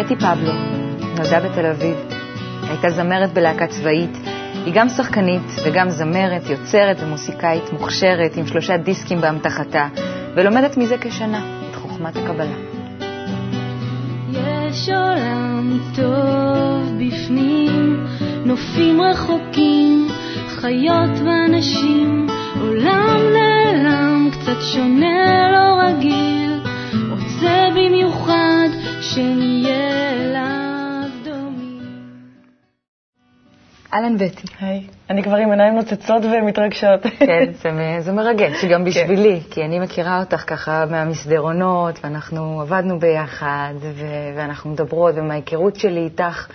בטי פבלו נולדה בתל אביב. הייתה זמרת בלהקה צבאית. היא גם שחקנית וגם זמרת, יוצרת ומוסיקאית מוכשרת עם שלושה דיסקים באמתחתה, ולומדת מזה כשנה את חוכמת הקבלה. יש עולם טוב בפנים, נופים רחוקים, חיות ואנשים, עולם נעלם, קצת שונה, לא רגיל, רוצה במיוחד שנהיה אליו דומים. אהלן בטי. היי. אני כבר עם עיניים נוצצות ומתרגשות. כן, זה, זה מרגש, גם בשבילי, כי אני מכירה אותך ככה מהמסדרונות, ואנחנו עבדנו ביחד, ו- ואנחנו מדברות, ומההיכרות שלי איתך,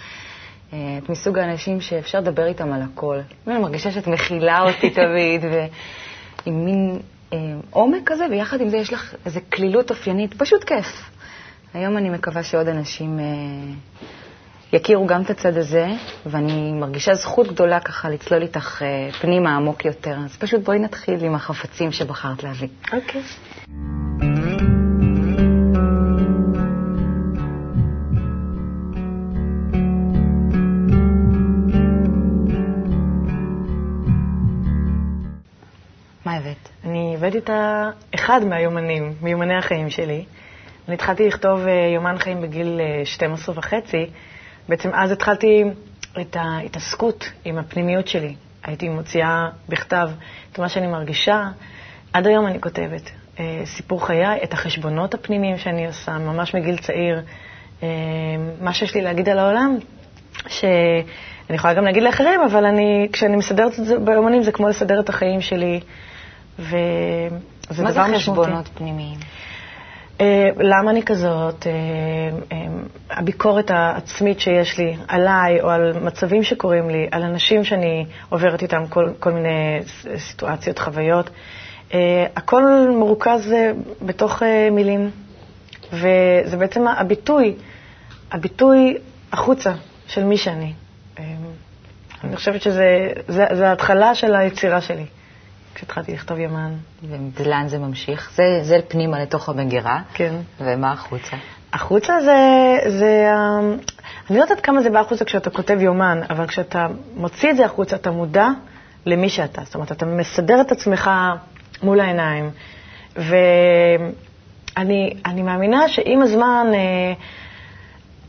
אה, את מסוג האנשים שאפשר לדבר איתם על הכל. ואני מרגישה שאת מכילה אותי תמיד, ועם מין אה, עומק כזה, ויחד עם זה יש לך איזו קלילות אופיינית, פשוט כיף. היום אני מקווה שעוד אנשים אה, יכירו גם את הצד הזה, ואני מרגישה זכות גדולה ככה לצלול איתך אה, פנימה עמוק יותר. אז פשוט בואי נתחיל עם החפצים שבחרת להביא. אוקיי. מה הבאת? אני הבאתי את ה- אחד מהיומנים, מיומני החיים שלי. אני התחלתי לכתוב אה, יומן חיים בגיל אה, 12 וחצי. בעצם אז התחלתי את ההתעסקות עם הפנימיות שלי. הייתי מוציאה בכתב את מה שאני מרגישה. עד היום אני כותבת אה, סיפור חיי, את החשבונות הפנימיים שאני עושה, ממש מגיל צעיר. אה, מה שיש לי להגיד על העולם, שאני יכולה גם להגיד לאחרים, אבל אני, כשאני מסדרת את זה ביומנים, זה כמו לסדר את החיים שלי. וזה מה זה דבר משמעותי. חשבונות פנימיים? אה, למה אני כזאת? אה, אה, הביקורת העצמית שיש לי עליי, או על מצבים שקורים לי, על אנשים שאני עוברת איתם כל, כל מיני סיטואציות, חוויות. הכל מרוכז בתוך מילים, וזה בעצם הביטוי, הביטוי החוצה של מי שאני. אני חושבת שזה זה, זה ההתחלה של היצירה שלי, כשהתחלתי לכתוב יומן. ולאן זה ממשיך? זה, זה פנימה לתוך המגירה, כן. ומה החוצה? החוצה זה, זה, אה, אני לא יודעת כמה זה בא החוצה כשאתה כותב יומן, אבל כשאתה מוציא את זה החוצה, אתה מודע למי שאתה. זאת אומרת, אתה מסדר את עצמך מול העיניים. ואני אני מאמינה שעם הזמן אה,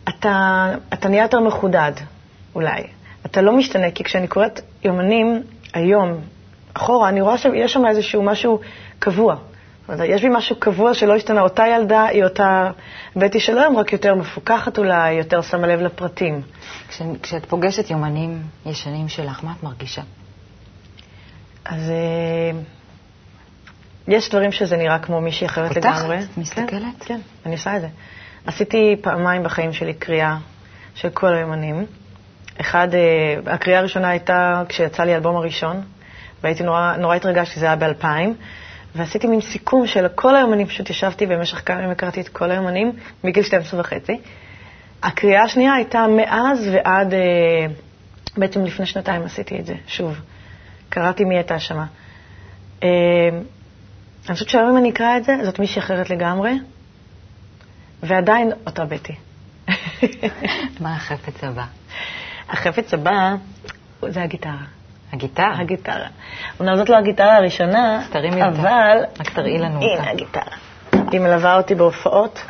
אתה, אתה נהיה יותר מחודד, אולי. אתה לא משתנה, כי כשאני קוראת יומנים היום, אחורה, אני רואה שיש שם איזשהו משהו קבוע. יש בי משהו קבוע שלא השתנה. אותה ילדה היא אותה בטי של היום, רק יותר מפוקחת אולי, יותר שמה לב לפרטים. כש, כשאת פוגשת יומנים ישנים שלך, מה את מרגישה? אז אה, יש דברים שזה נראה כמו מישהי אחרת פותחת? לגמרי. מסתכלת? כן, כן, אני עושה את זה. עשיתי פעמיים בחיים שלי קריאה של כל היומנים. אחד, אה, הקריאה הראשונה הייתה כשיצא לי האלבום הראשון, והייתי נורא, נורא התרגשתי, זה היה ב-2000, ועשיתי מין סיכום של כל היומנים, פשוט ישבתי במשך כמה ימים, הקראתי את כל היומנים, מגיל 12 וחצי. הקריאה השנייה הייתה מאז ועד, אה, בעצם לפני שנתיים עשיתי את זה, שוב. קראתי מי הייתה שמה. אה, אני חושבת שהיום אם אני אקרא את זה, זאת מישהי אחרת לגמרי, ועדיין אותה בטי. מה החפץ הבא? החפץ הבא זה הגיטרה. הגיטרה? הגיטרה. אומנם זאת לא הגיטרה הראשונה. אבל... רק תראי לנו הנה אותה. הגיטרה. היא מלווה אותי בהופעות.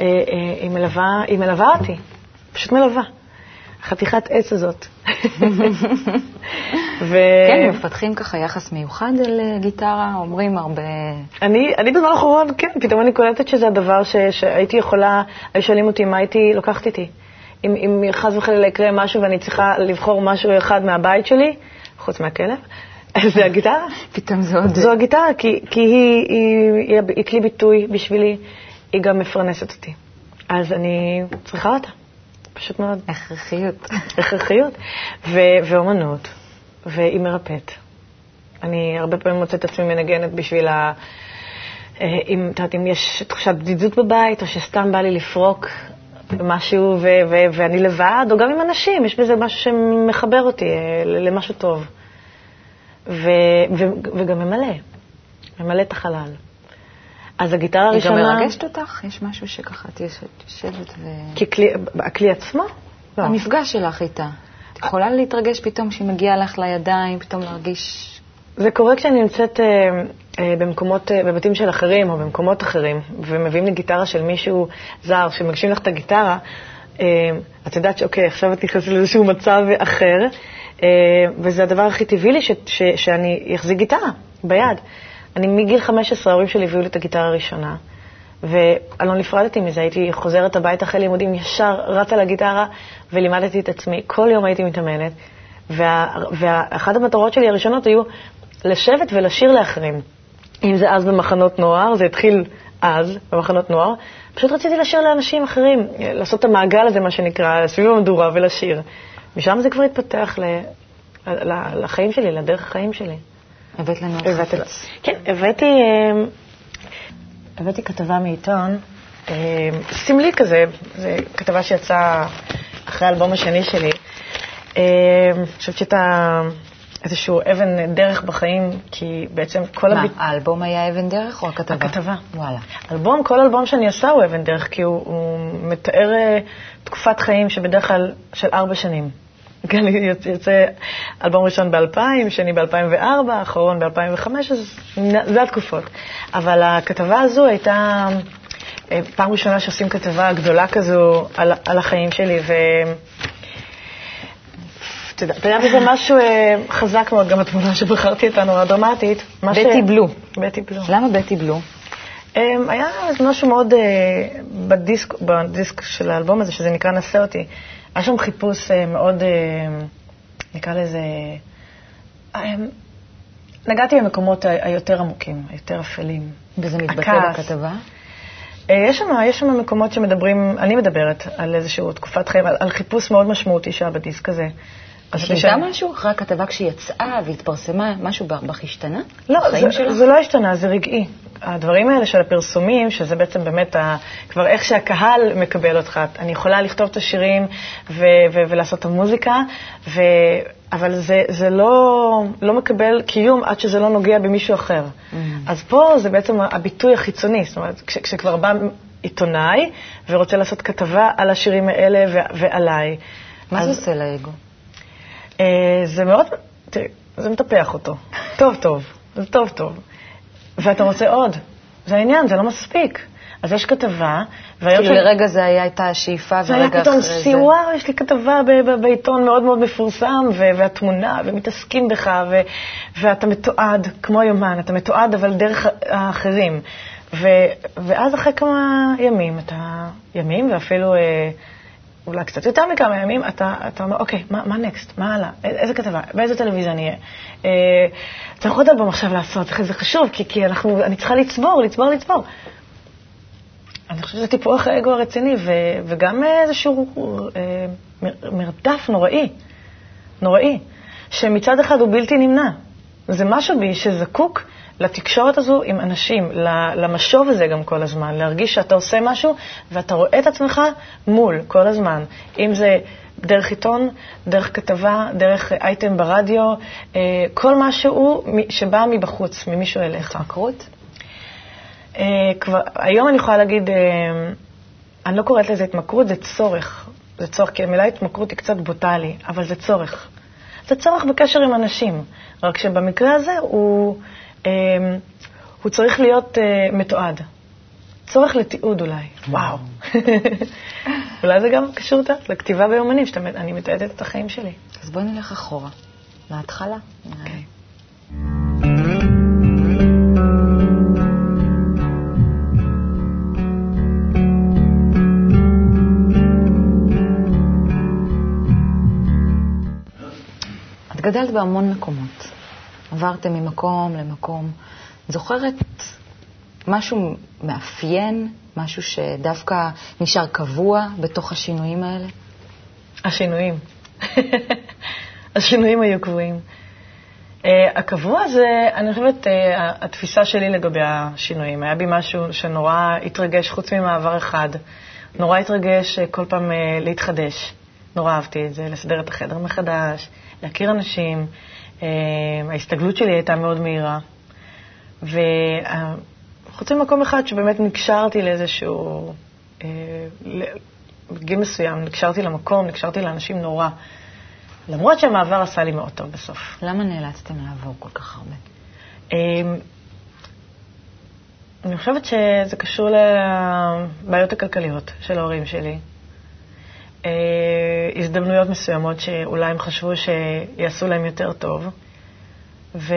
אה, אה, היא מלווה, היא מלווה אותי, פשוט מלווה. חתיכת עץ הזאת. ו... כן, מפתחים ככה יחס מיוחד אל אה, גיטרה, אומרים הרבה... אני, אני בזמן האחרון, כן, פתאום אני קולטת שזה הדבר ש, שהייתי יכולה, היו שואלים אותי מה הייתי לוקחת איתי. אם, אם חס וחלילה יקרה משהו ואני צריכה לבחור משהו אחד מהבית שלי, חוץ מהכלב, זה הגיטרה. פתאום זה עוד... זו הגיטרה, כי, כי היא, היא, היא, היא כלי ביטוי בשבילי, היא גם מפרנסת אותי. אז אני צריכה אותה, פשוט מאוד. הכרחיות. הכרחיות, ו- ואומנות, והיא מרפאת. אני הרבה פעמים מוצאת את עצמי מנגנת בשביל ה... אה, אם, את יודעת, אם יש תחושת בדידות בבית, או שסתם בא לי לפרוק משהו ו- ו- ואני לבד, או גם עם אנשים, יש בזה משהו שמחבר אותי אה, למשהו טוב. ו- ו- וגם ממלא, ממלא את החלל. אז הגיטרה הראשונה... היא גם מרגשת אותך? יש משהו שככה את יושבת ו... כלי, הכלי עצמו? לא. המפגש שלך איתה. את יכולה להתרגש פתאום כשהיא מגיעה לך לידיים, פתאום להרגיש... זה קורה כשאני נמצאת אה, אה, במקומות, אה, בבתים של אחרים או במקומות אחרים, ומביאים לי גיטרה של מישהו זר, שמגשים לך את הגיטרה, אה, את יודעת שאוקיי, עכשיו את נכנסת לאיזשהו מצב אחר, אה, וזה הדבר הכי טבעי לי ש, ש, שאני אחזיק גיטרה ביד. אני מגיל 15, ההורים שלי הביאו לי את הגיטרה הראשונה, ואני לא נפרדתי מזה, הייתי חוזרת הביתה אחרי לימודים, ישר רצה לגיטרה ולימדתי את עצמי. כל יום הייתי מתאמנת, ואחת המטרות שלי הראשונות היו לשבת ולשיר לאחרים. אם זה אז במחנות נוער, זה התחיל אז במחנות נוער, פשוט רציתי לשיר לאנשים אחרים, לעשות את המעגל הזה, מה שנקרא, סביב המדורה ולשיר. משם זה כבר התפתח ל... לחיים שלי, לדרך החיים שלי. הבאת לנו חפץ. כן, הבאתי, אה, הבאתי כתבה מעיתון, אה, סמלי כזה, זו כתבה שיצאה אחרי האלבום השני שלי. אה, אני חושבת שאתה איזשהו אבן דרך בחיים, כי בעצם כל... מה, הביט... האלבום היה אבן דרך או הכתבה? הכתבה. וואלה. אלבום, כל אלבום שאני עושה הוא אבן דרך, כי הוא, הוא מתאר תקופת חיים שבדרך כלל של ארבע שנים. כן, יוצא אלבום ראשון ב-2000, שני ב-2004, אחרון ב-2005, אז זה התקופות. אבל הכתבה הזו הייתה אה, פעם ראשונה שעושים כתבה גדולה כזו על, על החיים שלי, ו... אתה יודע, בזה משהו אה, חזק מאוד, גם התמונה שבחרתי אותה נורא דרמטית. בטי. בלו. בטי בלו. למה בטי בלו? אמ, היה משהו מאוד אה, בדיסק, בדיסק של האלבום הזה, שזה נקרא נשא אותי. היה שם חיפוש אה, מאוד, נקרא לזה, נגעתי במקומות היותר עמוקים, היותר אפלים. וזה מתבטא בכתבה? יש שם, יש שם מקומות שמדברים, אני מדברת על איזושהי תקופת חיים, על, על חיפוש מאוד משמעותי שהיה בדיסק הזה. השתנתה משהו אחרי הכתבה כשהיא יצאה והתפרסמה? משהו בך השתנה? לא, זה, זה לא השתנה, זה רגעי. הדברים האלה של הפרסומים, שזה בעצם באמת ה, כבר איך שהקהל מקבל אותך. אני יכולה לכתוב את השירים ו, ו, ולעשות את המוזיקה, ו, אבל זה, זה לא, לא מקבל קיום עד שזה לא נוגע במישהו אחר. Mm. אז פה זה בעצם הביטוי החיצוני, זאת אומרת, כש, כשכבר בא עיתונאי ורוצה לעשות כתבה על השירים האלה ו, ועליי. מה אז, זה עושה לאגו? אה, זה מאוד, תראי, זה מטפח אותו. טוב, טוב, זה טוב, טוב. ואתה רוצה עוד. זה העניין, זה לא מספיק. אז יש כתבה, והיום... כאילו לרגע זה היה, הייתה השאיפה, ורגע אחרי זה... זה היה פתאום שיא, וואו, יש לי כתבה בעיתון מאוד מאוד מפורסם, והתמונה, ומתעסקים בך, ואתה מתועד, כמו יומן, אתה מתועד, אבל דרך האחרים. ואז אחרי כמה ימים, אתה... ימים, ואפילו... אה, אולי קצת יותר מכמה ימים, אתה, אתה אומר, אוקיי, מה, נקסט? מה הלאה? איזה כתבה? באיזה טלוויזיה אני אהיה? אה, צריך עוד אלבום עכשיו לעשות, זה חשוב, כי, כי אנחנו, אני צריכה לצבור, לצבור, לצבור. אני חושבת שזה טיפוח האגו הרציני, ו, וגם איזשהו אה, מרדף נוראי, נוראי, שמצד אחד הוא בלתי נמנע. זה משהו בי שזקוק לתקשורת הזו עם אנשים, למשוב הזה גם כל הזמן, להרגיש שאתה עושה משהו ואתה רואה את עצמך מול כל הזמן. אם זה דרך עיתון, דרך כתבה, דרך אייטם ברדיו, אה, כל משהו שבא מבחוץ, ממישהו אליך. התמכרות? אה, כבר, היום אני יכולה להגיד, אה, אני לא קוראת לזה התמכרות, זה צורך. זה צורך, כי המילה התמכרות היא קצת בוטלי, אבל זה צורך. זה צורך בקשר עם אנשים, רק שבמקרה הזה הוא... אמ, הוא צריך להיות uh, מתועד. צורך לתיעוד אולי. וואו. אולי זה גם קשור לכתיבה ביומנים, שאני מתעדת את החיים שלי. אז בואי נלך אחורה, להתחלה. אוקיי. גדלת בהמון מקומות. עברתם ממקום למקום. זוכרת משהו מאפיין, משהו שדווקא נשאר קבוע בתוך השינויים האלה? השינויים. השינויים היו קבועים. Uh, הקבוע זה, אני חושבת, uh, התפיסה שלי לגבי השינויים. היה בי משהו שנורא התרגש, חוץ ממעבר אחד. נורא התרגש uh, כל פעם uh, להתחדש. נורא אהבתי את זה, לסדר את החדר מחדש, להכיר אנשים, אה, ההסתגלות שלי הייתה מאוד מהירה. ו... חוץ ממקום אחד שבאמת נקשרתי לאיזשהו... אה, בגיל מסוים נקשרתי למקום, נקשרתי לאנשים נורא. למרות שהמעבר עשה לי מאוד טוב בסוף. למה נאלצתם לעבור כל כך הרבה? אמ, אני חושבת שזה קשור לבעיות הכלכליות של ההורים שלי. אה, הזדמנויות מסוימות שאולי הם חשבו שיעשו להם יותר טוב. ו...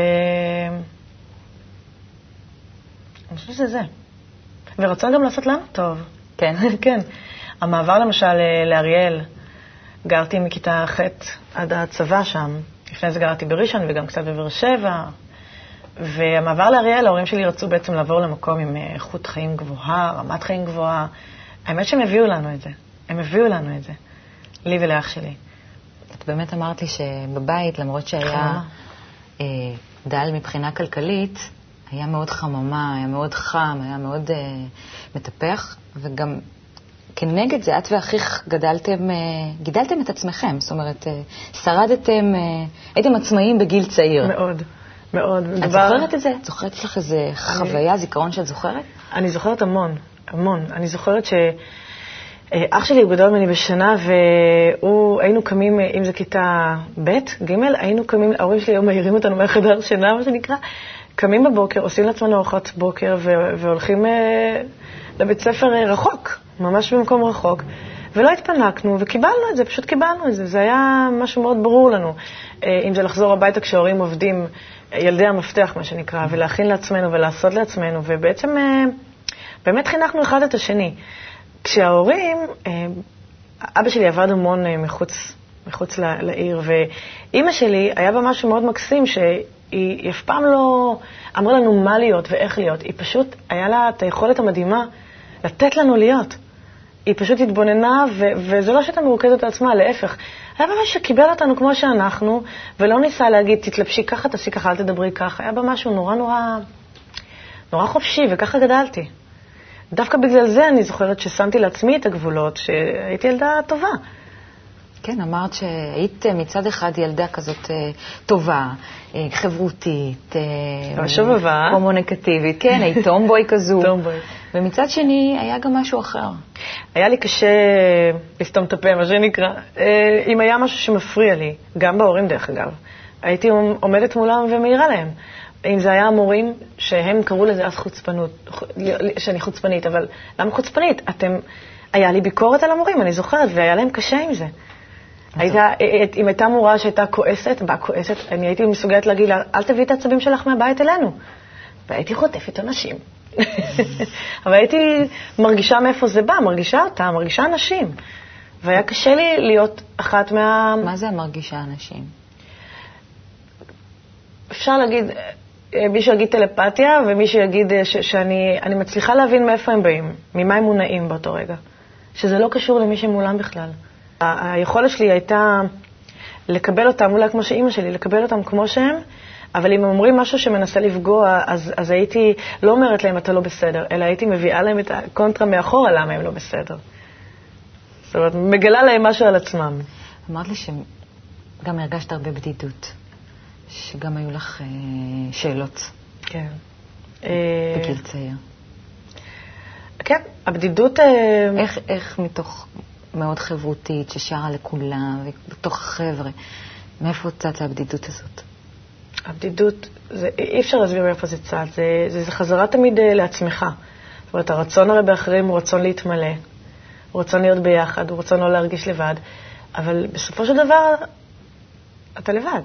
אני חושבת שזה זה. ורצון גם לעשות לנו טוב. כן. כן. המעבר למשל לאריאל, גרתי מכיתה ח' עד הצבא שם. לפני זה גרתי בראשון וגם קצת בבאר שבע. והמעבר לאריאל, ההורים שלי רצו בעצם לעבור למקום עם איכות חיים גבוהה, רמת חיים גבוהה. האמת שהם הביאו לנו את זה. הם הביאו לנו את זה, לי ולאח שלי. את באמת אמרת לי שבבית, למרות שהיה אה, דל מבחינה כלכלית, היה מאוד חממה, היה מאוד חם, היה מאוד אה, מטפח, וגם כנגד זה, את ואחיך גדלתם, אה, גידלתם את עצמכם, זאת אומרת, אה, שרדתם, אה, הייתם עצמאיים בגיל צעיר. מאוד, מאוד. את מדבר... זוכרת את זה? את זוכרת לך איזה חוויה, זיכרון שאת זוכרת? אני זוכרת המון, המון. אני זוכרת ש... אח שלי הוא גדול ממני בשנה, והוא, היינו קמים, אם זה כיתה ב', ג', היינו קמים, ההורים שלי היו מעירים אותנו מהחדר שינה, מה שנקרא, קמים בבוקר, עושים לעצמנו ארוחת בוקר והולכים לבית ספר רחוק. ממש במקום רחוק, ולא התפנקנו, וקיבלנו את זה, פשוט קיבלנו את זה. זה היה משהו מאוד ברור לנו. אה, אם זה לחזור הביתה כשההורים עובדים, ילדי המפתח, מה שנקרא, ולהכין לעצמנו ולעשות לעצמנו, ובעצם אה, באמת חינכנו אחד את השני. כשההורים, אה, אבא שלי עבד המון מחוץ, מחוץ לעיר, ואימא שלי, היה בה משהו מאוד מקסים, שהיא אף פעם לא אמרה לנו מה להיות ואיך להיות, היא פשוט, היה לה את היכולת המדהימה לתת לנו להיות. היא פשוט התבוננה, ו- וזה לא שהייתה מרוכזת על עצמה, להפך. היה ממש שקיבל אותנו כמו שאנחנו, ולא ניסה להגיד, תתלבשי ככה, תעשי ככה, אל תדברי ככה. היה בה משהו נורא נורא, נורא חופשי, וככה גדלתי. דווקא בגלל זה אני זוכרת ששמתי לעצמי את הגבולות, שהייתי ילדה טובה. כן, אמרת שהיית מצד אחד ילדה כזאת אה, טובה, אה, חברותית, אה, שובבה. קומוניקטיבית, כן, היית טומבוי כזו. טומבוי. ומצד שני, היה גם משהו אחר. היה לי קשה לסתום את הפה, מה שנקרא. אם היה משהו שמפריע לי, גם בהורים דרך אגב, הייתי עומדת מולם ומעירה להם. אם זה היה המורים, שהם קראו לזה אז חוצפנות, שאני חוצפנית, אבל למה חוצפנית? אתם, היה לי ביקורת על המורים, אני זוכרת, והיה להם קשה עם זה. הייתה, אה, אה, אם הייתה מורה שהייתה כועסת, באה כועסת, אני הייתי מסוגלת להגיד לה, אל תביאי את העצבים שלך מהבית אלינו. והייתי חוטפת אנשים. אבל הייתי מרגישה מאיפה זה בא, מרגישה אותה, מרגישה אנשים. והיה קשה לי להיות אחת מה... מה זה מרגישה אנשים? אפשר להגיד, מי שיגיד טלפתיה ומי שיגיד ש- שאני מצליחה להבין מאיפה הם באים, ממה הם מונעים באותו רגע. שזה לא קשור למי שמולם בכלל. היכולת שלי הייתה לקבל אותם, אולי כמו שאימא שלי, לקבל אותם כמו שהם, אבל אם הם אומרים משהו שמנסה לפגוע, אז, אז הייתי לא אומרת להם, אתה לא בסדר, אלא הייתי מביאה להם את הקונטרה מאחורה, למה הם לא בסדר. זאת אומרת, מגלה להם משהו על עצמם. אמרת לי שגם הרגשת הרבה בדידות, שגם היו לך אה, שאלות. כן. בגיל צעיר. כן, הבדידות... אה, איך, איך מתוך מאוד חברותית, ששרה לכולם, ובתוך החבר'ה. מאיפה צצה הבדידות הזאת? הבדידות, זה, אי אפשר להסביר מאיפה זה צץ, זה, זה, זה חזרה תמיד uh, לעצמך. זאת אומרת, הרצון הרי באחרים הוא רצון להתמלא, הוא רצון להיות ביחד, הוא רצון לא להרגיש לבד, אבל בסופו של דבר, אתה לבד,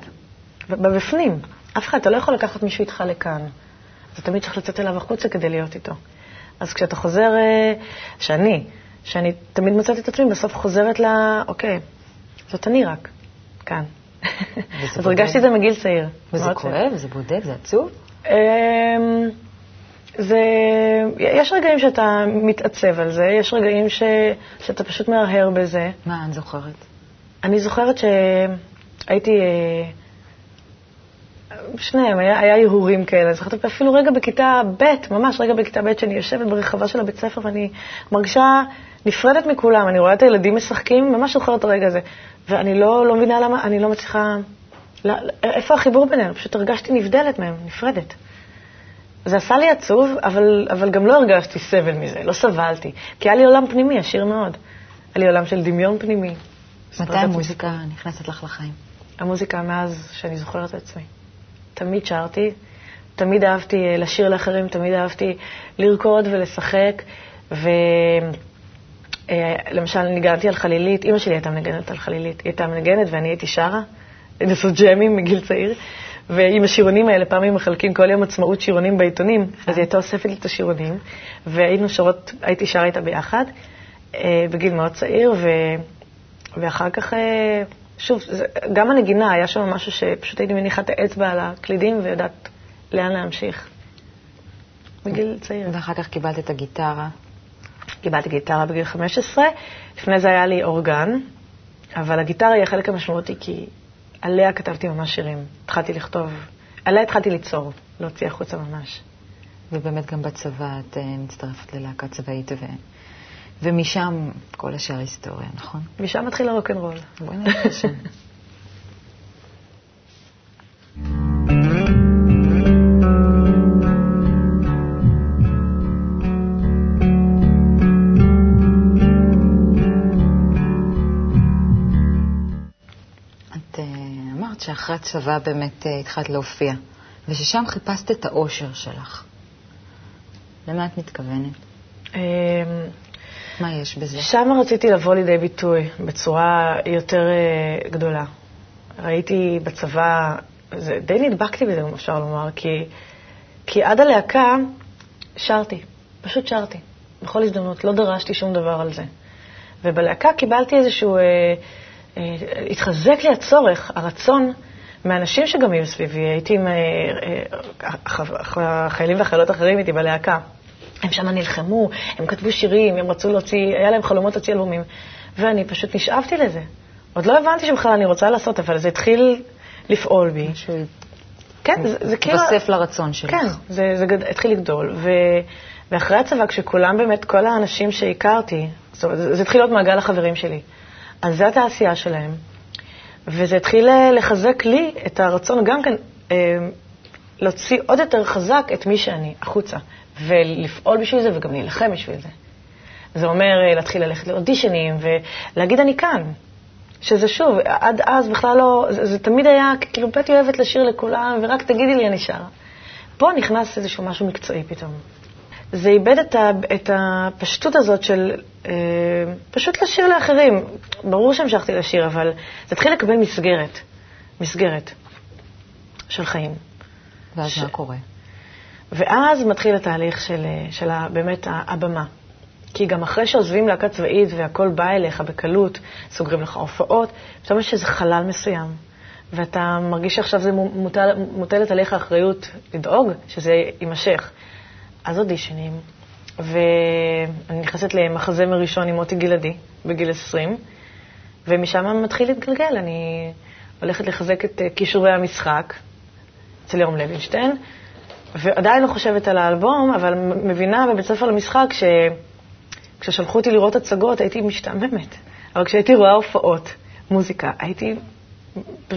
בבפנים. אף אחד, אתה לא יכול לקחת מישהו איתך לכאן. אתה תמיד צריך לצאת אליו החוצה כדי להיות איתו. אז כשאתה חוזר, אה, שאני, שאני תמיד מוצאת את עצמי, בסוף חוזרת ל... אוקיי, זאת אני רק, כאן. אז הרגשתי את זה מגיל צעיר. וזה כואב, זה בודד, זה עצוב? אמ, זה... יש רגעים שאתה מתעצב על זה, יש רגעים ש... שאתה פשוט מהרהר בזה. מה את זוכרת? אני זוכרת שהייתי... שניהם, היה, היה הרהורים כאלה. זוכרת אפילו רגע בכיתה ב', ממש רגע בכיתה ב', שאני יושבת ברחבה של הבית ספר ואני מרגישה נפרדת מכולם. אני רואה את הילדים משחקים, ממש זוכרת את הרגע הזה. ואני לא, לא מבינה למה, אני לא מצליחה... לא, איפה החיבור ביניהם? פשוט הרגשתי נבדלת מהם, נפרדת. זה עשה לי עצוב, אבל, אבל גם לא הרגשתי סבל מזה, לא סבלתי. כי היה לי עולם פנימי עשיר מאוד. היה לי עולם של דמיון פנימי. מתי המוזיקה נכנסת לך לחיים? המוזיקה מאז שאני זוכרת את עצמי. תמיד שרתי, תמיד אהבתי אה, לשיר לאחרים, תמיד אהבתי לרקוד ולשחק, ולמשל אה, ניגנתי על חלילית, אימא שלי הייתה מנגנת על חלילית, היא הייתה מנגנת ואני הייתי שרה, לעשות ג'מים מגיל צעיר, ועם השירונים האלה, פעמים מחלקים כל יום עצמאות שירונים בעיתונים, אז היא הייתה אוספת לי את השירונים, והיינו שרות, הייתי שרה איתה ביחד, אה, בגיל מאוד צעיר, ו... ואחר כך, שוב, גם הנגינה, היה שם משהו שפשוט הייתי מניחה את האצבע על הקלידים ויודעת לאן להמשיך. בגיל צעיר. ואחר כך קיבלת את הגיטרה. קיבלתי גיטרה בגיל 15, לפני זה היה לי אורגן, אבל הגיטרה היא החלק המשמעותי כי עליה כתבתי ממש שירים. התחלתי לכתוב, עליה התחלתי ליצור, להוציא החוצה ממש. ובאמת גם בצבא את uh, מצטרפת ללהקה צבאית, ו... ומשם כל השאר היסטוריה, נכון? משם מתחיל הרוקנרול. בואי נראה לשם. שאחרי הצבא באמת uh, התחלת להופיע, וששם חיפשת את האושר שלך. למה את מתכוונת? מה יש בזה? שם רציתי לבוא לידי ביטוי בצורה יותר uh, גדולה. ראיתי בצבא, זה, די נדבקתי בזה, אם אפשר לומר, כי, כי עד הלהקה שרתי, פשוט שרתי, בכל הזדמנות, לא דרשתי שום דבר על זה. ובלהקה קיבלתי איזשהו... Uh, אה, התחזק לי הצורך, הרצון, מאנשים שגם היו סביבי. הייתי עם אה, אה, חיילים וחיילות אחרים איתי בלהקה. הם שם נלחמו, הם כתבו שירים, הם רצו להוציא, היה להם חלומות להוציא אלבומים. ואני פשוט נשאבתי לזה. עוד לא הבנתי שבכלל אני רוצה לעשות, אבל זה התחיל לפעול בי. משהו כן, זה, זה כאילו... התווסף לרצון שלך. כן, זה, זה גד... התחיל לגדול. ו... ואחרי הצבא, כשכולם באמת, כל האנשים שהכרתי, זאת אומרת, זה התחיל להיות מעגל החברים שלי. אז זו התעשייה שלהם. וזה התחיל אה, לחזק לי את הרצון גם כן אה, להוציא עוד יותר חזק את מי שאני החוצה, ולפעול בשביל זה וגם להילחם בשביל זה. זה אומר אה, להתחיל ללכת לאודישנים ולהגיד אני כאן. שזה שוב, עד אז בכלל לא, זה, זה תמיד היה, כאילו, בטי אוהבת לשיר לכולם, ורק תגידי לי, אני שרה. פה נכנס איזשהו משהו מקצועי פתאום. זה איבד את, ה, את הפשטות הזאת של אה, פשוט לשיר לאחרים. ברור שהמשכתי לשיר, אבל זה התחיל לקבל מסגרת, מסגרת של חיים. ואז ש... מה קורה? ואז מתחיל התהליך של, של באמת הבמה. כי גם אחרי שעוזבים להקה צבאית והכל בא אליך בקלות, סוגרים לך הופעות, פתאום יש איזה חלל מסוים. ואתה מרגיש שעכשיו זה מוטל, מוטלת עליך אחריות לדאוג שזה יימשך. אז אודישנים, ואני נכנסת למחזמר ראשון עם מוטי גלעדי בגיל 20, ומשם מתחיל להתגלגל. אני הולכת לחזק את אה, כישורי המשחק אצל ירום לוינשטיין, ועדיין לא חושבת על האלבום, אבל מבינה בבית ספר למשחק ש... כששלחו אותי לראות הצגות הייתי משתעממת, אבל כשהייתי רואה הופעות, מוזיקה, הייתי,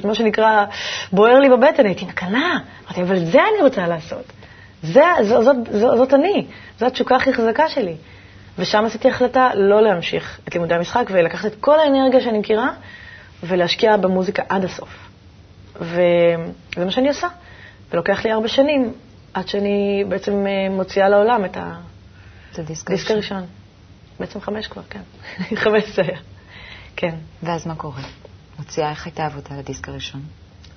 מה שנקרא, בוער לי בבטן, הייתי נקלה. אמרתי, אבל זה אני רוצה לעשות. זה, זאת, זאת, זאת, זאת אני, זו התשוקה הכי חזקה שלי. ושם עשיתי החלטה לא להמשיך את לימודי המשחק ולקחת את כל האנרגיה שאני מכירה ולהשקיע במוזיקה עד הסוף. וזה מה שאני עושה. ולוקח לי ארבע שנים עד שאני בעצם אה, מוציאה לעולם את הדיסק הראשון. בעצם חמש כבר, כן. חמש זה היה. כן. ואז מה קורה? מוציאה, איך הייתה העבודה לדיסק הראשון?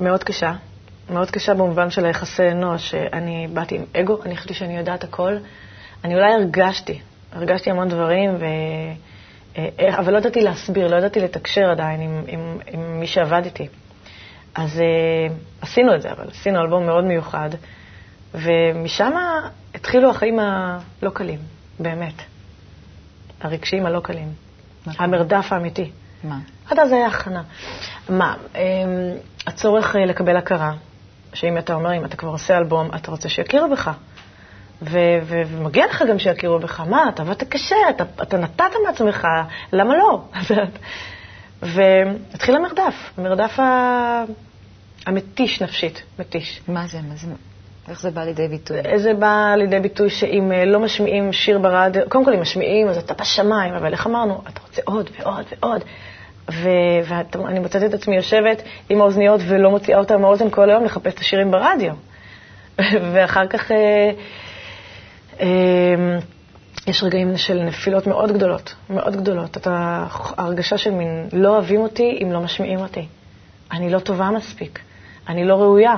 מאוד קשה. מאוד קשה במובן של היחסי אנוש, שאני באתי עם אגו, אני חשבתי שאני יודעת הכל. אני אולי הרגשתי, הרגשתי המון דברים, ו... אה, אבל לא ידעתי להסביר, לא ידעתי לתקשר עדיין עם, עם, עם מי שעבד איתי. אז עשינו את זה, אבל עשינו אלבום מאוד מיוחד, ומשם התחילו החיים הלא קלים, באמת. הרגשיים הלא קלים. נכון. המרדף האמיתי. מה? עד אז היה הכנה. מה? Um, הצורך uh, לקבל הכרה, שאם אתה אומר, אם אתה כבר עושה אלבום, אתה רוצה שיכירו בך. ו- ו- ומגיע לך גם שיכירו בך. מה, אתה עבדת קשה, אתה, אתה נתת מעצמך, למה לא? והתחיל המרדף, המרדף. המתיש נפשית, מתיש. מה זה? מה זה? איך זה בא לידי ביטוי? זה בא לידי ביטוי שאם אה, לא משמיעים שיר ברדיו, קודם כל אם משמיעים אז אתה בשמיים, אבל איך אמרנו? אתה רוצה עוד ועוד ועוד. ואני מוצאת את עצמי יושבת עם האוזניות ולא מוציאה אותה מהאוזן כל היום לחפש את השירים ברדיו. ואחר כך אה, אה, יש רגעים של נפילות מאוד גדולות, מאוד גדולות. אתה, הרגשה של מין, לא אוהבים אותי אם לא משמיעים אותי. אני לא טובה מספיק, אני לא ראויה.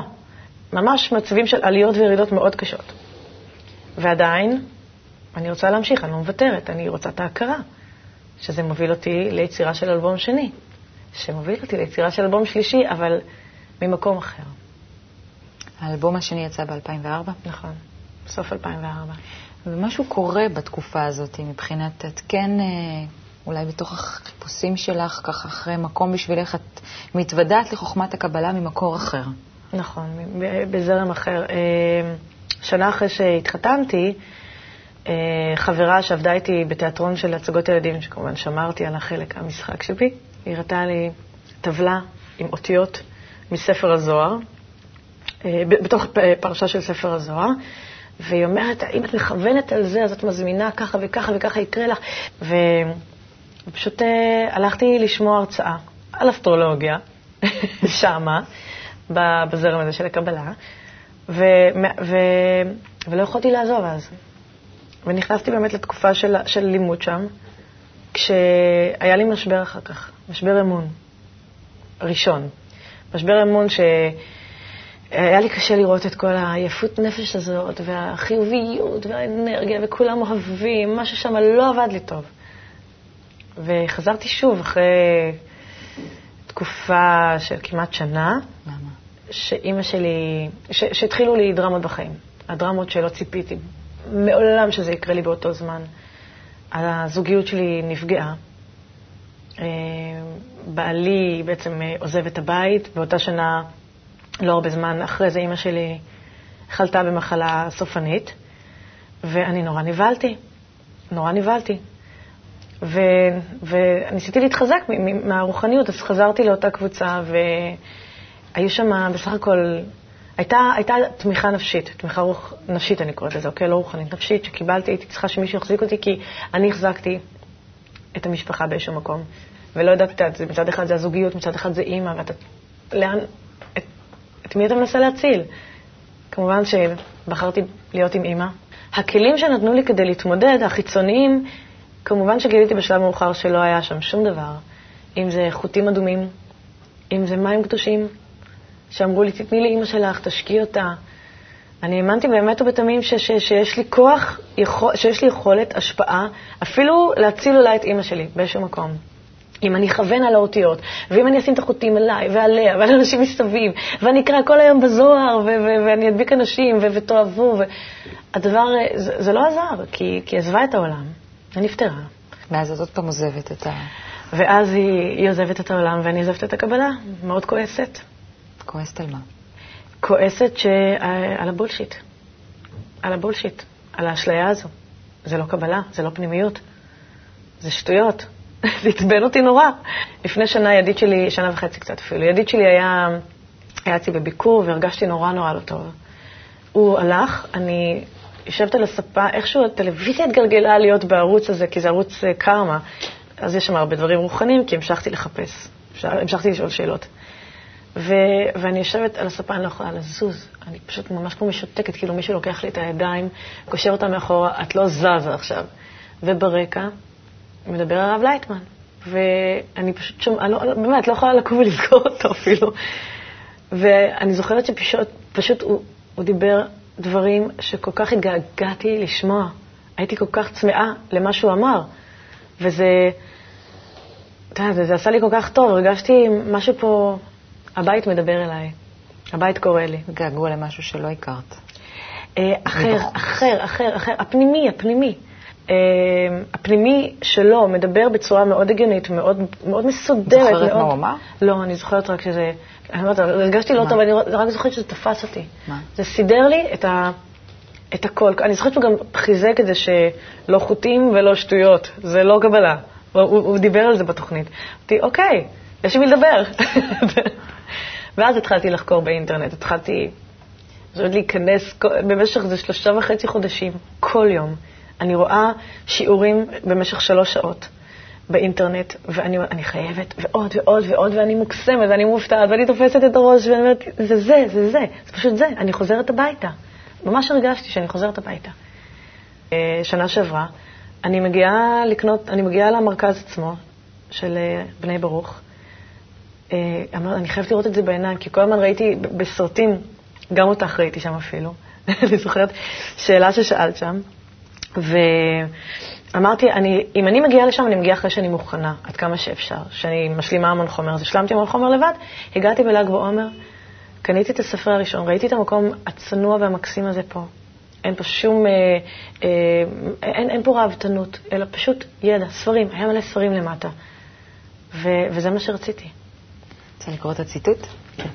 ממש מצבים של עליות וירידות מאוד קשות. ועדיין, אני רוצה להמשיך, אני לא מוותרת, אני רוצה את ההכרה. שזה מוביל אותי ליצירה של אלבום שני, שמוביל אותי ליצירה של אלבום שלישי, אבל ממקום אחר. האלבום השני יצא ב-2004? נכון, בסוף 2004. ומשהו קורה בתקופה הזאת מבחינת, את כן, אה, אולי בתוך החיפושים שלך, ככה אחרי מקום בשבילך, את מתוודעת לחוכמת הקבלה ממקור אחר. נכון, בזרם אחר. אה, שנה אחרי שהתחתנתי, אה, חברה שעבדה איתי בתיאטרון של הצגות ילדים, שכמובן שמרתי על החלק המשחק שבי, היא הראתה לי טבלה עם אותיות מספר הזוהר, אה, בתוך פרשה של ספר הזוהר, והיא אומרת, אם את מכוונת על זה, אז את מזמינה ככה וככה וככה יקרה לך. ופשוט הלכתי לשמוע הרצאה על אסטרולוגיה, שמה, בזרם הזה של הקבלה, ו, ו, ולא יכולתי לעזוב אז. ונכנסתי באמת לתקופה של, של לימוד שם, כשהיה לי משבר אחר כך, משבר אמון ראשון. משבר אמון שהיה לי קשה לראות את כל היפות נפש הזאת, והחיוביות, והאנרגיה, וכולם אוהבים, משהו שם לא עבד לי טוב. וחזרתי שוב אחרי תקופה של כמעט שנה. שאימא שלי, שהתחילו לי דרמות בחיים. הדרמות שלא ציפיתי מעולם שזה יקרה לי באותו זמן. הזוגיות שלי נפגעה. אה, בעלי בעצם אה, עוזב את הבית, באותה שנה, לא הרבה זמן אחרי זה, אימא שלי חלתה במחלה סופנית, ואני נורא נבהלתי, נורא נבהלתי. ו, וניסיתי להתחזק מהרוחניות, אז חזרתי לאותה קבוצה, והיו שם בסך הכל הייתה, הייתה תמיכה נפשית, תמיכה רוח, נפשית אני קוראת לזה, אוקיי? לא רוחנית, נפשית, שקיבלתי, הייתי צריכה שמישהו יחזיק אותי, כי אני החזקתי את המשפחה באיזשהו מקום. ולא יודעת, את, מצד אחד זה הזוגיות, מצד אחד זה אימא, ואתה, לאן, את, את מי אתה מנסה להציל? כמובן שבחרתי להיות עם אימא. הכלים שנתנו לי כדי להתמודד, החיצוניים, כמובן שגיליתי בשלב מאוחר שלא היה שם שום דבר. אם זה חוטים אדומים, אם זה מים קדושים, שאמרו לי, תתני לאימא שלך, תשקיעי אותה. אני האמנתי באמת ובתמים ש- ש- שיש לי כוח, יכול, שיש לי יכולת, השפעה, אפילו להציל אולי את אימא שלי באיזשהו מקום. אם אני אכוון על האותיות, ואם אני אשים את החוטים עליי ועליה ועל אנשים מסביב, ואני אקרא כל היום בזוהר, ו- ו- ואני אדביק אנשים, ו- ותאהבו, ו- הדבר, זה, זה לא עזר, כי, כי עזבה את העולם, היא נפטרה. ואז את עוד פעם עוזבת את ה... ואז היא, היא עוזבת את העולם ואני עוזבת את הקבלה, מאוד כועסת. כועסת על מה? כועסת ש... על הבולשיט. על הבולשיט, על האשליה הזו. זה לא קבלה, זה לא פנימיות, זה שטויות. זה עצבן אותי נורא. לפני שנה ידיד שלי, שנה וחצי קצת אפילו, ידיד שלי היה, היה אצלי בביקור והרגשתי נורא נורא לא טוב. הוא הלך, אני יושבת על הספה, איכשהו הטלוויזיה התגלגלה להיות בערוץ הזה, כי זה ערוץ אה, קרמה, אז יש שם הרבה דברים רוחניים, כי המשכתי לחפש, המשכתי לשאול שאלות. ו- ואני יושבת על הספה, אני לא יכולה לזוז. אני פשוט ממש כמו משותקת, כאילו מישהו לוקח לי את הידיים, קושר אותה מאחורה, את לא זזה עכשיו. וברקע מדבר הרב לייטמן. ואני פשוט שומעת, לא, באמת, לא יכולה לקום ולסגור אותו אפילו. ואני זוכרת שפשוט פשוט הוא, הוא דיבר דברים שכל כך התגעגעתי לשמוע. הייתי כל כך צמאה למה שהוא אמר. וזה, אתה יודע, זה, זה עשה לי כל כך טוב, הרגשתי משהו פה הבית מדבר אליי, הבית קורא לי. געגוע למשהו שלא הכרת. אה, אחר, אחר, אחר, אחר, הפנימי, הפנימי. אה, הפנימי שלו מדבר בצורה מאוד הגיונית, מאוד, מאוד מסודרת. זוכרת מה הוא אמר? לא, אני זוכרת רק שזה... אני אומרת, הרגשתי לא טוב, אני רק זוכרת שזה תפס אותי. מה? זה סידר לי את, ה, את הכל. אני זוכרת שהוא גם חיזק את זה שלא חוטים ולא שטויות, זה לא קבלה. הוא, הוא דיבר על זה בתוכנית. אמרתי, אוקיי, יש עם מי לדבר. ואז התחלתי לחקור באינטרנט, התחלתי... זאת להיכנס במשך איזה שלושה וחצי חודשים, כל יום. אני רואה שיעורים במשך שלוש שעות באינטרנט, ואני חייבת, ועוד ועוד ועוד, ואני מוקסמת, ואני מופתעת, ואני תופסת את הראש, ואני אומרת, זה זה, זה זה, זה פשוט זה, אני חוזרת הביתה. ממש הרגשתי שאני חוזרת הביתה. אה, שנה שעברה, אני מגיעה לקנות, אני מגיעה למרכז עצמו של אה, בני ברוך. אה, אמרתי, אני חייבת לראות את זה בעיניים, כי כל הזמן ראיתי בסרטים, גם אותך ראיתי שם אפילו. אני זוכרת שאלה ששאלת שם, ואמרתי, אני, אם אני מגיעה לשם, אני מגיעה אחרי שאני מוכנה, עד כמה שאפשר, שאני משלימה המון חומר. אז השלמתי המון חומר לבד, הגעתי בל"ג בעומר, קניתי את הספר הראשון, ראיתי את המקום הצנוע והמקסים הזה פה. אין פה שום, אה, אה, אין, אין פה ראוותנות, אלא פשוט ידע, ספרים, היה מלא ספרים למטה. ו, וזה מה שרציתי. רוצה לקרוא את הציטוט? כן.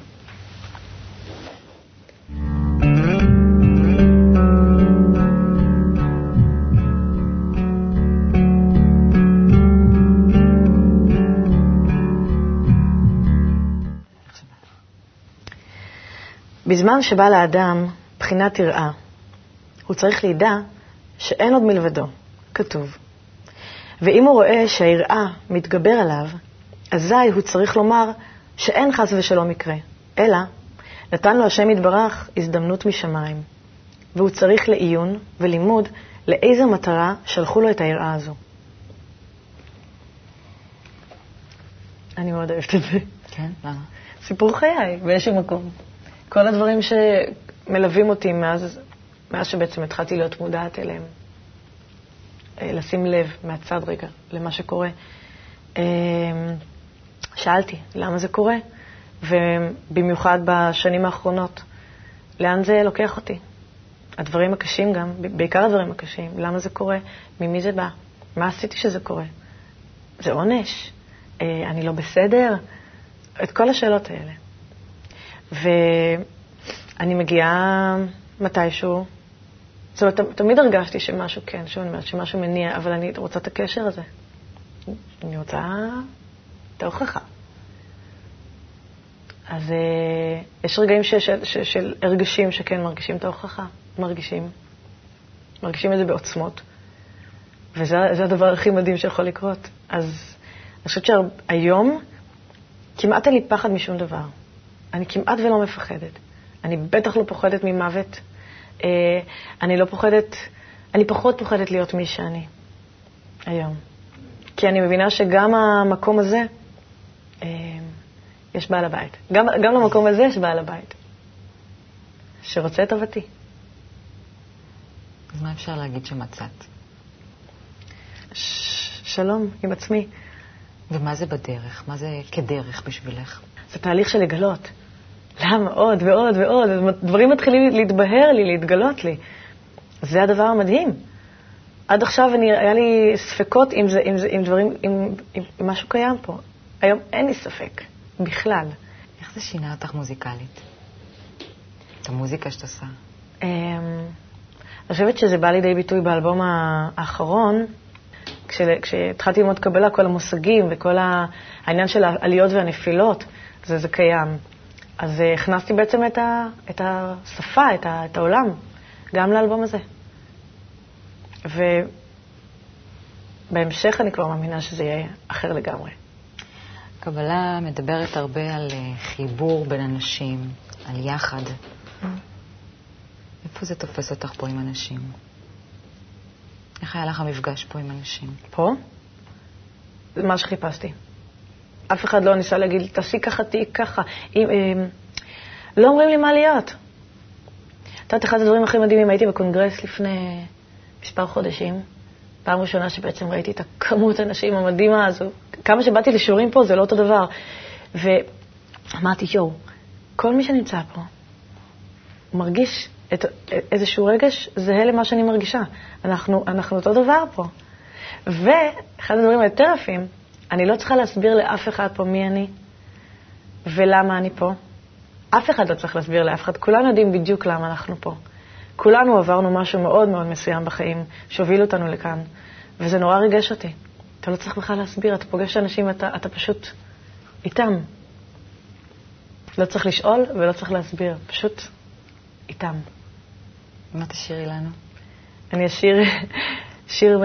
בזמן שבא לאדם בחינת יראה, הוא צריך לידע שאין עוד מלבדו, כתוב. ואם הוא רואה שהיראה מתגבר עליו, אזי הוא צריך לומר שאין חס ושלום מקרה, אלא נתן לו השם יתברך הזדמנות משמיים, והוא צריך לעיון ולימוד לאיזו מטרה שלחו לו את היראה הזו. אני מאוד אוהבת את זה. כן, למה? סיפור חיי, באיזשהו מקום. כל הדברים שמלווים אותי מאז, מאז שבעצם התחלתי להיות מודעת אליהם. אה, לשים לב מהצד רגע למה שקורה. שאלתי, למה זה קורה? ובמיוחד בשנים האחרונות, לאן זה לוקח אותי? הדברים הקשים גם, בעיקר הדברים הקשים, למה זה קורה? ממי זה בא? מה עשיתי שזה קורה? זה עונש? אה, אני לא בסדר? את כל השאלות האלה. ואני מגיעה מתישהו, זאת אומרת, תמיד הרגשתי שמשהו כן, שוב אני אומרת, שמשהו מניע, אבל אני רוצה את הקשר הזה. אני רוצה את ההוכחה. אז uh, יש רגעים ש, של, של, של הרגשים שכן מרגישים את ההוכחה, מרגישים. מרגישים את זה בעוצמות, וזה הדבר הכי מדהים שיכול לקרות. אז אני חושבת שהיום כמעט אין לי פחד משום דבר. אני כמעט ולא מפחדת. אני בטח לא פוחדת ממוות. Uh, אני לא פוחדת, אני פחות פוחדת להיות מי שאני היום. כי אני מבינה שגם המקום הזה, יש בעל הבית. גם, גם למקום הזה יש בעל הבית, שרוצה את טובתי. אז מה אפשר להגיד שמצאת? ש- שלום עם עצמי. ומה זה בדרך? מה זה כדרך בשבילך? זה תהליך של לגלות. למה עוד ועוד ועוד? דברים מתחילים להתבהר לי, להתגלות לי. זה הדבר המדהים. עד עכשיו אני, היה לי ספקות אם, זה, אם, זה, אם דברים, אם, אם משהו קיים פה. היום אין לי ספק. בכלל. איך זה שינה אותך מוזיקלית? את המוזיקה שאת עושה? אמ, אני חושבת שזה בא לידי ביטוי באלבום האחרון, כשהתחלתי ללמוד קבלה, כל המושגים וכל העניין של העליות והנפילות, זה, זה קיים. אז אה, הכנסתי בעצם את, ה, את השפה, את, ה, את העולם, גם לאלבום הזה. ובהמשך אני כבר מאמינה שזה יהיה אחר לגמרי. קבלה מדברת הרבה על אה, חיבור בין אנשים, על יחד. איפה זה תופס אותך פה עם אנשים? איך היה לך המפגש פה עם אנשים? פה? זה מה שחיפשתי. אף אחד לא ניסה להגיד לי, תעשי ככה, תהיי ככה. אם, אם, לא אומרים לי מה להיות. את יודעת, אחד הדברים הכי מדהימים, הייתי בקונגרס לפני מספר חודשים, פעם ראשונה שבעצם ראיתי את הכמות האנשים המדהימה הזו. כמה שבאתי לשיעורים פה זה לא אותו דבר. ואמרתי, יואו, כל מי שנמצא פה מרגיש את, איזשהו רגש זהה למה שאני מרגישה. אנחנו, אנחנו אותו דבר פה. ואחד הדברים היותר יפים, אני לא צריכה להסביר לאף אחד פה מי אני ולמה אני פה. אף אחד לא צריך להסביר לאף אחד, כולנו יודעים בדיוק למה אנחנו פה. כולנו עברנו משהו מאוד מאוד מסוים בחיים שהוביל אותנו לכאן, וזה נורא ריגש אותי. אתה לא צריך בכלל להסביר, אתה פוגש אנשים, אתה, אתה פשוט איתם. לא צריך לשאול ולא צריך להסביר, פשוט איתם. מה תשאירי לנו? אני אשיר שיר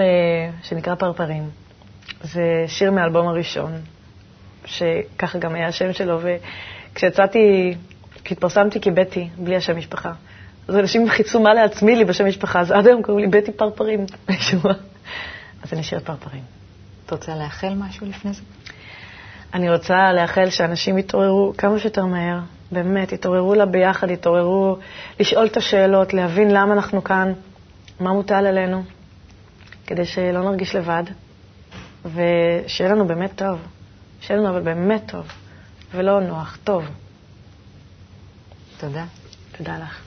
שנקרא פרפרים. זה שיר מהאלבום הראשון, שככה גם היה השם שלו, וכשיצאתי, כשהתפרסמתי כבטי, בלי השם משפחה, אז אנשים חיצו מה לעצמי לי בשם משפחה, אז עד היום קוראים לי בטי פרפרים. אז אני אשאיר פרפרים. את רוצה לאחל משהו לפני זה? אני רוצה לאחל שאנשים יתעוררו כמה שיותר מהר, באמת, יתעוררו לה ביחד, יתעוררו לשאול את השאלות, להבין למה אנחנו כאן, מה מוטל עלינו, כדי שלא נרגיש לבד, ושיהיה לנו באמת טוב. שיהיה לנו אבל באמת טוב, ולא נוח, טוב. תודה. תודה לך.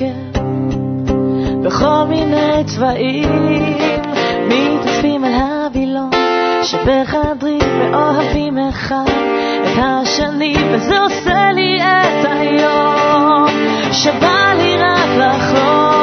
כן. בכל מיני צבעים מתאספים על הווילון שבחדרי ואוהבים אחד את השני וזה עושה לי את היום שבא לי רק לחלום.